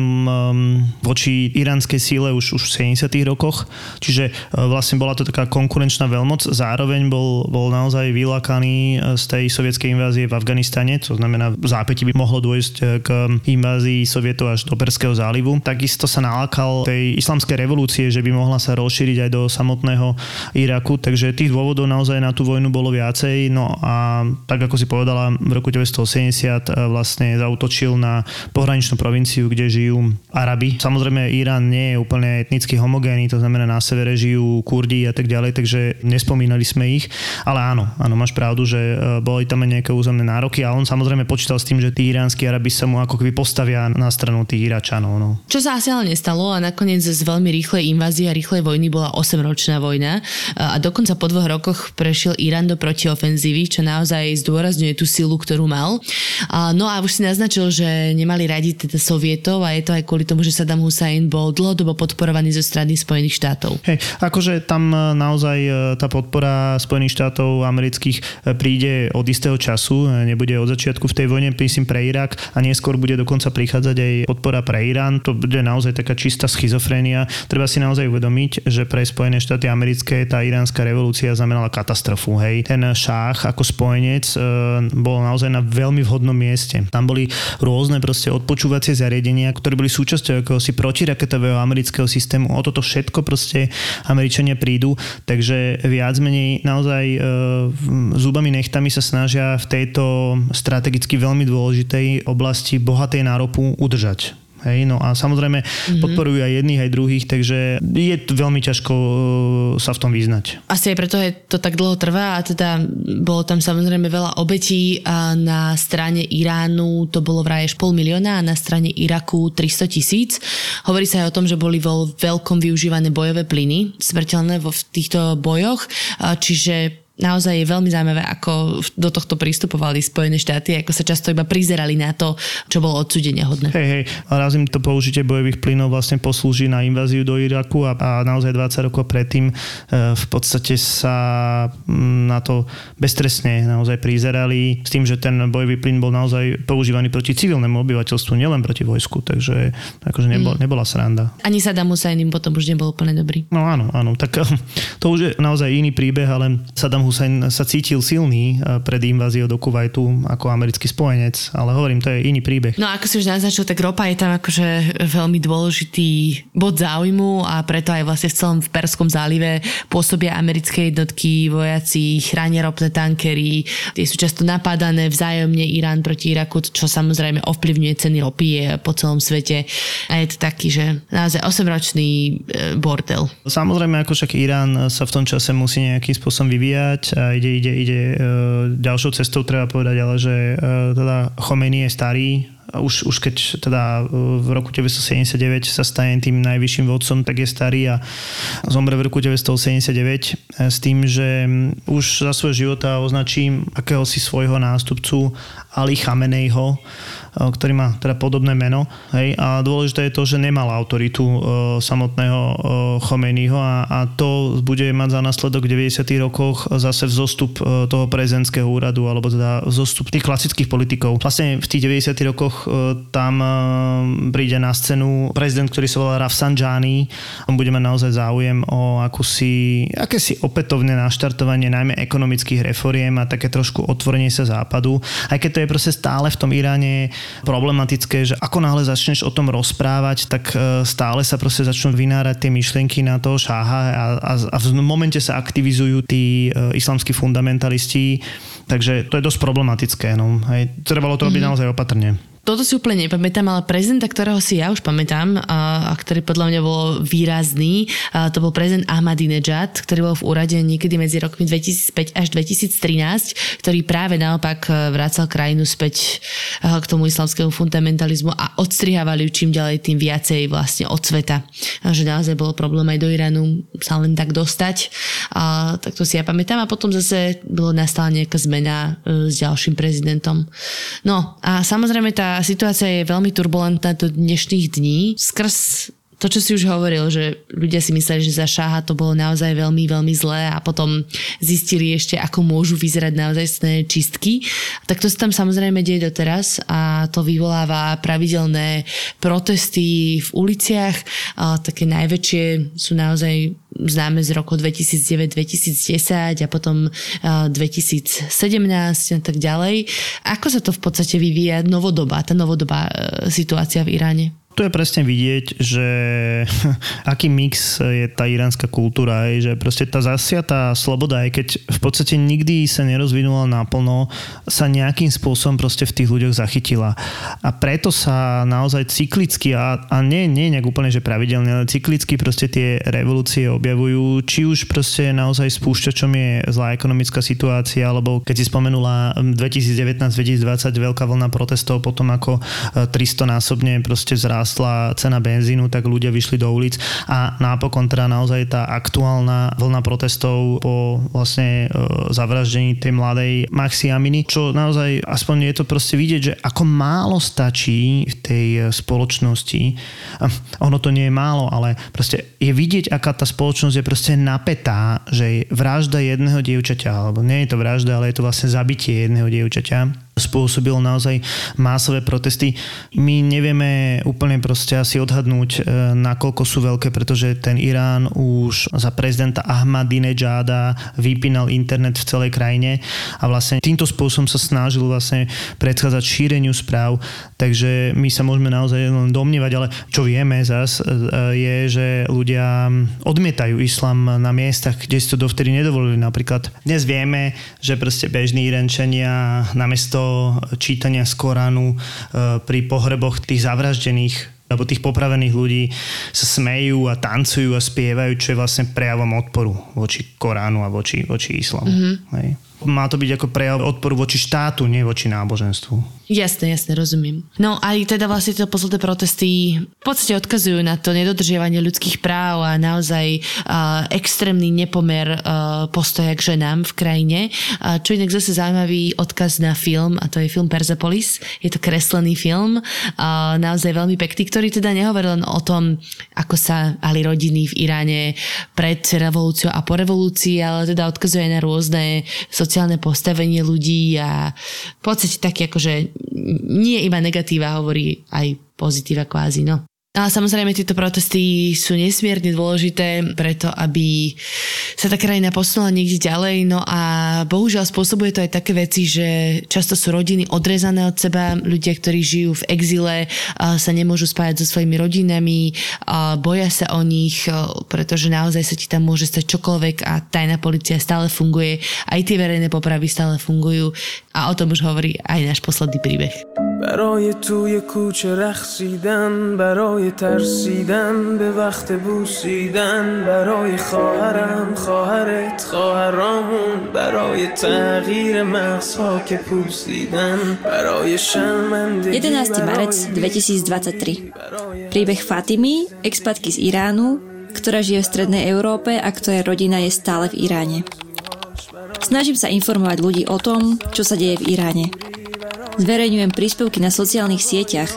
voči iránskej síle už, už v 70. rokoch, čiže eh, vlastne bola to taká konkurenčná veľmoc. Zároveň bol, bol naozaj vylakaný eh, z tej sovietskej invázie v Afganistane, to znamená v zápäti by mohlo dôjsť k invázii sovietov až do Perského zálivu. Takisto sa nalakal tej islamskej revolúcie, že by mohla sa rozšíriť aj do samotného Iraku, takže tých dôvodov naozaj na tú vojnu bolo viacej. No a tak tak ako si povedala, v roku 1980 e, vlastne zautočil na pohraničnú provinciu, kde žijú Araby. Samozrejme, Irán nie je úplne etnicky homogénny, to znamená na severe žijú Kurdi a tak ďalej, takže nespomínali sme ich. Ale áno, áno, máš pravdu, že e, boli tam aj nejaké územné nároky a on samozrejme počítal s tým, že tí iránsky Arabi sa mu ako keby postavia na stranu tých Iračanov. No. Čo sa asi ale nestalo a nakoniec z veľmi rýchlej invázie a rýchlej vojny bola 8-ročná vojna a dokonca po dvoch rokoch prešiel Irán do protiofenzívy, čo naozaj z zdôrazňuje tú silu, ktorú mal. A, no a už si naznačil, že nemali radi teda sovietov a je to aj kvôli tomu, že Saddam Hussein bol dlhodobo podporovaný zo strany Spojených štátov. Hej, akože tam e, naozaj e, tá podpora Spojených štátov amerických e, príde od istého času, nebude od začiatku v tej vojne, myslím pre Irak a neskôr bude dokonca prichádzať aj podpora pre Irán. To bude naozaj taká čistá schizofrénia. Treba si naozaj uvedomiť, že pre Spojené štáty americké tá iránska revolúcia znamenala katastrofu. Hej. Ten šách ako spojenec bol naozaj na veľmi vhodnom mieste. Tam boli rôzne proste odpočúvacie zariadenia, ktoré boli súčasťou akéhosi protiraketového amerického systému. O toto všetko proste Američania prídu, takže viac menej naozaj e, zubami nechtami sa snažia v tejto strategicky veľmi dôležitej oblasti bohatej náropu udržať. Hej, no a samozrejme mm-hmm. podporujú aj jedných, aj druhých, takže je veľmi ťažko e, sa v tom vyznať. Asi aj preto je to tak dlho trvá a teda bolo tam samozrejme veľa obetí a na strane Iránu to bolo vraj až pol milióna a na strane Iraku 300 tisíc. Hovorí sa aj o tom, že boli vo veľkom využívané bojové plyny, smrteľné vo v týchto bojoch, čiže naozaj je veľmi zaujímavé, ako do tohto pristupovali Spojené štáty, ako sa často iba prizerali na to, čo bolo odsudenia hodné. Hej, hej, raz im to použitie bojových plynov vlastne poslúži na inváziu do Iraku a, a naozaj 20 rokov predtým e, v podstate sa mm, na to beztresne naozaj prizerali s tým, že ten bojový plyn bol naozaj používaný proti civilnému obyvateľstvu, nielen proti vojsku, takže akože nebol, mm. nebola sranda. Ani Saddam Hussein potom už nebol úplne dobrý. No áno, áno, tak to už je naozaj iný príbeh, ale Saddam Hussein sa cítil silný eh, pred inváziou do Kuwaitu ako americký spojenec, ale hovorím, to je iný príbeh. No ako si už naznačil, tak ropa je tam akože veľmi dôležitý bod záujmu a preto aj vlastne v celom v Perskom zálive pôsobia americké jednotky, vojaci, chránia ropné tankery, tie sú často napádané vzájomne Irán proti Iraku, čo samozrejme ovplyvňuje ceny ropy po celom svete a je to taký, že naozaj 8-ročný eh, bordel. Samozrejme, ako však Irán sa v tom čase musí nejakým spôsobom vyvíjať, povedať ide, ide, ide e, ďalšou cestou treba povedať, ale že e, teda Chomeny je starý, už, už keď teda e, v roku 1979 sa stane tým najvyšším vodcom, tak je starý a zomre v roku 1989 s tým, že už za svoj života označím akéhosi svojho nástupcu Ali Chamenejho, ktorý má teda podobné meno. Hej, a dôležité je to, že nemal autoritu e, samotného e, Chomeniho a, a to bude mať za následok v 90. rokoch zase vzostup e, toho prezidentského úradu alebo teda vzostup tých klasických politikov. Vlastne v tých 90. rokoch e, tam e, príde na scénu prezident, ktorý sa volá Rafsanjani. On bude mať naozaj záujem o akúsi, akési opätovné naštartovanie najmä ekonomických reforiem a také trošku otvorenie sa západu. Aj keď to je proste stále v tom Iráne problematické, že ako náhle začneš o tom rozprávať, tak e, stále sa proste začnú vynárať tie myšlienky na toho šáha a, a, a v momente sa aktivizujú tí e, islamskí fundamentalisti, takže to je dosť problematické. No. Hej, trebalo to robiť mm-hmm. naozaj opatrne toto si úplne nepamätám, ale prezidenta, ktorého si ja už pamätám a, ktorý podľa mňa bol výrazný, to bol prezident Ahmadinejad, ktorý bol v úrade niekedy medzi rokmi 2005 až 2013, ktorý práve naopak e, vrácal krajinu späť e, k tomu islamskému fundamentalizmu a odstrihávali ju čím ďalej tým viacej vlastne od sveta. Že naozaj bolo problém aj do Iránu sa len tak dostať. A, tak to si ja pamätám a potom zase bolo nastala nejaká zmena e, s ďalším prezidentom. No a samozrejme tá situácia je veľmi turbulentná do dnešných dní. Skrz to, čo si už hovoril, že ľudia si mysleli, že za šáha to bolo naozaj veľmi, veľmi zlé a potom zistili ešte, ako môžu vyzerať naozaj čistky. Tak to sa tam samozrejme deje doteraz a to vyvoláva pravidelné protesty v uliciach. A také najväčšie sú naozaj známe z roku 2009-2010 a potom 2017 a tak ďalej. Ako sa to v podstate vyvíja novodobá, tá novodobá e, situácia v Iráne? Tu je presne vidieť, že aký mix je tá iránska kultúra, že proste tá zasiatá sloboda, aj keď v podstate nikdy sa nerozvinula naplno, sa nejakým spôsobom proste v tých ľuďoch zachytila. A preto sa naozaj cyklicky, a, a nie, nie nejak úplne, že pravidelne, ale cyklicky proste tie revolúcie objavujú, či už proste naozaj spúšťačom je zlá ekonomická situácia, alebo keď si spomenula 2019-2020 veľká vlna protestov potom ako 300 násobne proste zrás rástla cena benzínu, tak ľudia vyšli do ulic a napokon teda naozaj tá aktuálna vlna protestov po vlastne e, zavraždení tej mladej Maxi Aminy, čo naozaj aspoň je to proste vidieť, že ako málo stačí v tej spoločnosti. Ono to nie je málo, ale proste je vidieť, aká tá spoločnosť je proste napätá, že vražda jedného dievčaťa, alebo nie je to vražda, ale je to vlastne zabitie jedného dievčaťa spôsobilo naozaj másové protesty. My nevieme úplne proste asi odhadnúť, e, nakoľko sú veľké, pretože ten Irán už za prezidenta Ahmadinejada vypínal internet v celej krajine a vlastne týmto spôsobom sa snažil vlastne predchádzať šíreniu správ, takže my sa môžeme naozaj len domnievať, ale čo vieme zas e, je, že ľudia odmietajú islam na miestach, kde si to dovtedy nedovolili. Napríklad dnes vieme, že proste bežní Irenčania namiesto čítania z Koránu e, pri pohreboch tých zavraždených alebo tých popravených ľudí sa smejú a tancujú a spievajú, čo je vlastne prejavom odporu voči Koránu a voči, voči islamu. Mm-hmm. Hej. Má to byť ako prejav odporu voči štátu, nie voči náboženstvu. Jasne, jasne, rozumiem. No aj teda vlastne tieto posledné protesty v podstate odkazujú na to nedodržiavanie ľudských práv a naozaj uh, extrémny nepomer uh, postoja k ženám v krajine. Uh, čo inak zase zaujímavý odkaz na film a to je film Persepolis. Je to kreslený film, uh, naozaj veľmi pekný, ktorý teda nehovorí len o tom, ako sa ali rodiny v Iráne pred revolúciou a po revolúcii, ale teda odkazuje na rôzne sociálne postavenie ľudí a v podstate taký akože nie iba negatíva, hovorí aj pozitíva kvázi, no. A samozrejme tieto protesty sú nesmierne dôležité preto, aby sa tá krajina posunula niekde ďalej. No a bohužiaľ spôsobuje to aj také veci, že často sú rodiny odrezané od seba, ľudia, ktorí žijú v exile, sa nemôžu spájať so svojimi rodinami, boja sa o nich, pretože naozaj sa ti tam môže stať čokoľvek a tajná policia stále funguje, aj tie verejné popravy stále fungujú a o tom už hovorí aj náš posledný príbeh. برای توی کوچه رخصیدن برای ترسیدن به وقت بوسیدن برای خواهرم خواهرت خواهرامون برای تغییر مغزها که پوسیدن برای شرمندگی 11. marec 2023 Príbeh Fatimy, expatky z Iránu, ktorá žije v strednej Európe a ktorej rodina je stále v Iráne. Snažím sa informovať ľudí o tom, čo sa deje v Iráne. Zverejňujem príspevky na sociálnych sieťach,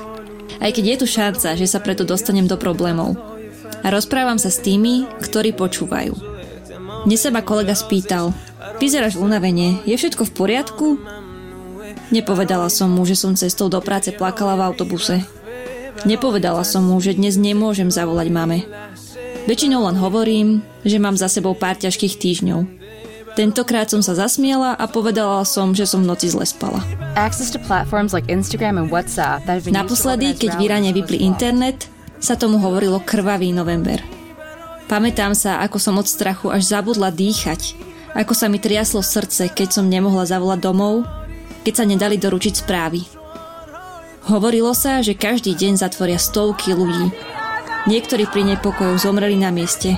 aj keď je tu šanca, že sa preto dostanem do problémov. A rozprávam sa s tými, ktorí počúvajú. Dnes sa ma kolega spýtal, vyzeráš unavene, je všetko v poriadku? Nepovedala som mu, že som cestou do práce plakala v autobuse. Nepovedala som mu, že dnes nemôžem zavolať mame. Väčšinou len hovorím, že mám za sebou pár ťažkých týždňov. Tentokrát som sa zasmiela a povedala som, že som v noci zle spala. Naposledy, keď v Iráne vypli internet, sa tomu hovorilo krvavý november. Pamätám sa, ako som od strachu až zabudla dýchať, ako sa mi triaslo srdce, keď som nemohla zavolať domov, keď sa nedali doručiť správy. Hovorilo sa, že každý deň zatvoria stovky ľudí. Niektorí pri nepokoju zomreli na mieste,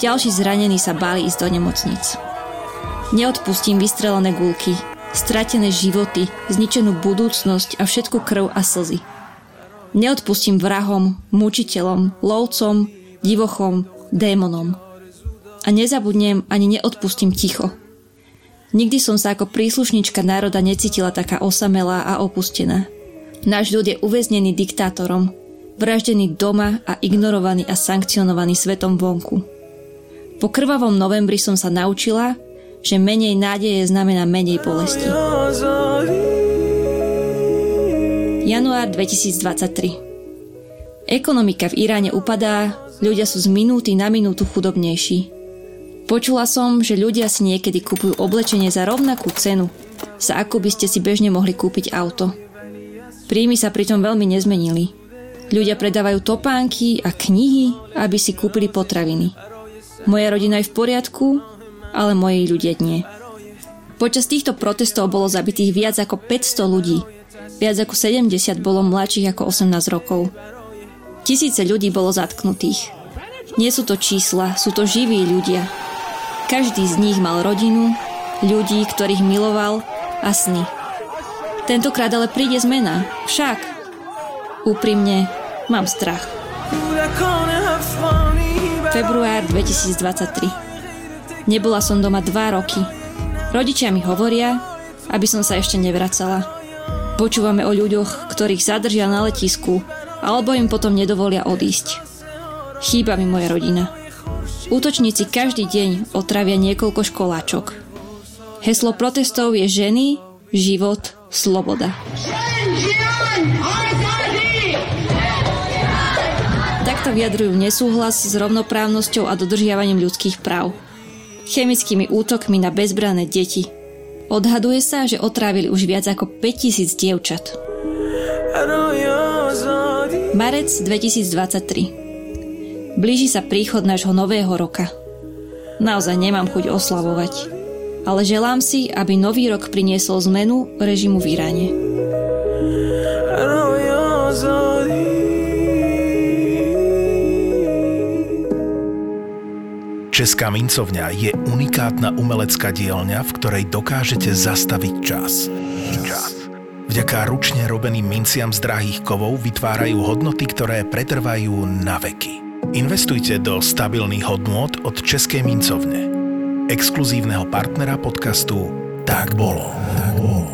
ďalší zranení sa báli ísť do nemocnic. Neodpustím vystrelené gulky, stratené životy, zničenú budúcnosť a všetku krv a slzy. Neodpustím vrahom, mučiteľom, lovcom, divochom, démonom. A nezabudnem ani neodpustím ticho. Nikdy som sa ako príslušnička národa necítila taká osamelá a opustená. Náš ľud je uväznený diktátorom, vraždený doma a ignorovaný a sankcionovaný svetom vonku. Po krvavom novembri som sa naučila, že menej nádeje znamená menej bolesti. Január 2023 Ekonomika v Iráne upadá, ľudia sú z minúty na minútu chudobnejší. Počula som, že ľudia si niekedy kupujú oblečenie za rovnakú cenu, za akú by ste si bežne mohli kúpiť auto. Príjmy sa pritom veľmi nezmenili. Ľudia predávajú topánky a knihy, aby si kúpili potraviny. Moja rodina je v poriadku, ale moji ľudia nie. Počas týchto protestov bolo zabitých viac ako 500 ľudí. Viac ako 70 bolo mladších ako 18 rokov. Tisíce ľudí bolo zatknutých. Nie sú to čísla, sú to živí ľudia. Každý z nich mal rodinu, ľudí, ktorých miloval a sny. Tentokrát ale príde zmena. Však. Úprimne, Mám strach. Február 2023. Nebola som doma dva roky. Rodičia mi hovoria, aby som sa ešte nevracala. Počúvame o ľuďoch, ktorých zadržia na letisku, alebo im potom nedovolia odísť. Chýba mi moja rodina. Útočníci každý deň otravia niekoľko školáčok. Heslo protestov je ženy, život, sloboda. Takto vyjadrujú nesúhlas s rovnoprávnosťou a dodržiavaním ľudských práv. Chemickými útokmi na bezbrané deti. Odhaduje sa, že otrávili už viac ako 5000 dievčat. Marec 2023 Blíži sa príchod nášho nového roka. Naozaj nemám chuť oslavovať. Ale želám si, aby nový rok priniesol zmenu režimu v Iráne. Česká mincovňa je unikátna umelecká dielňa, v ktorej dokážete zastaviť čas. Čas. Vďaka ručne robeným minciam z drahých kovov vytvárajú hodnoty, ktoré pretrvajú na veky. Investujte do stabilných hodnôt od Českej mincovne. Exkluzívneho partnera podcastu Tak bolo. Tak bolo.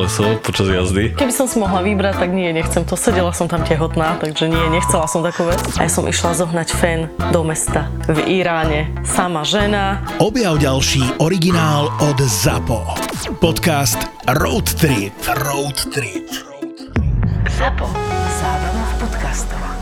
koleso počas jazdy. Keby som si mohla vybrať, tak nie, nechcem to. Sedela som tam tehotná, takže nie, nechcela som takú vec. A ja som išla zohnať fén do mesta v Iráne. Sama žena. Objav ďalší originál od ZAPO. Podcast Road Trip. Road Trip. ZAPO. Zábrná v podcastov.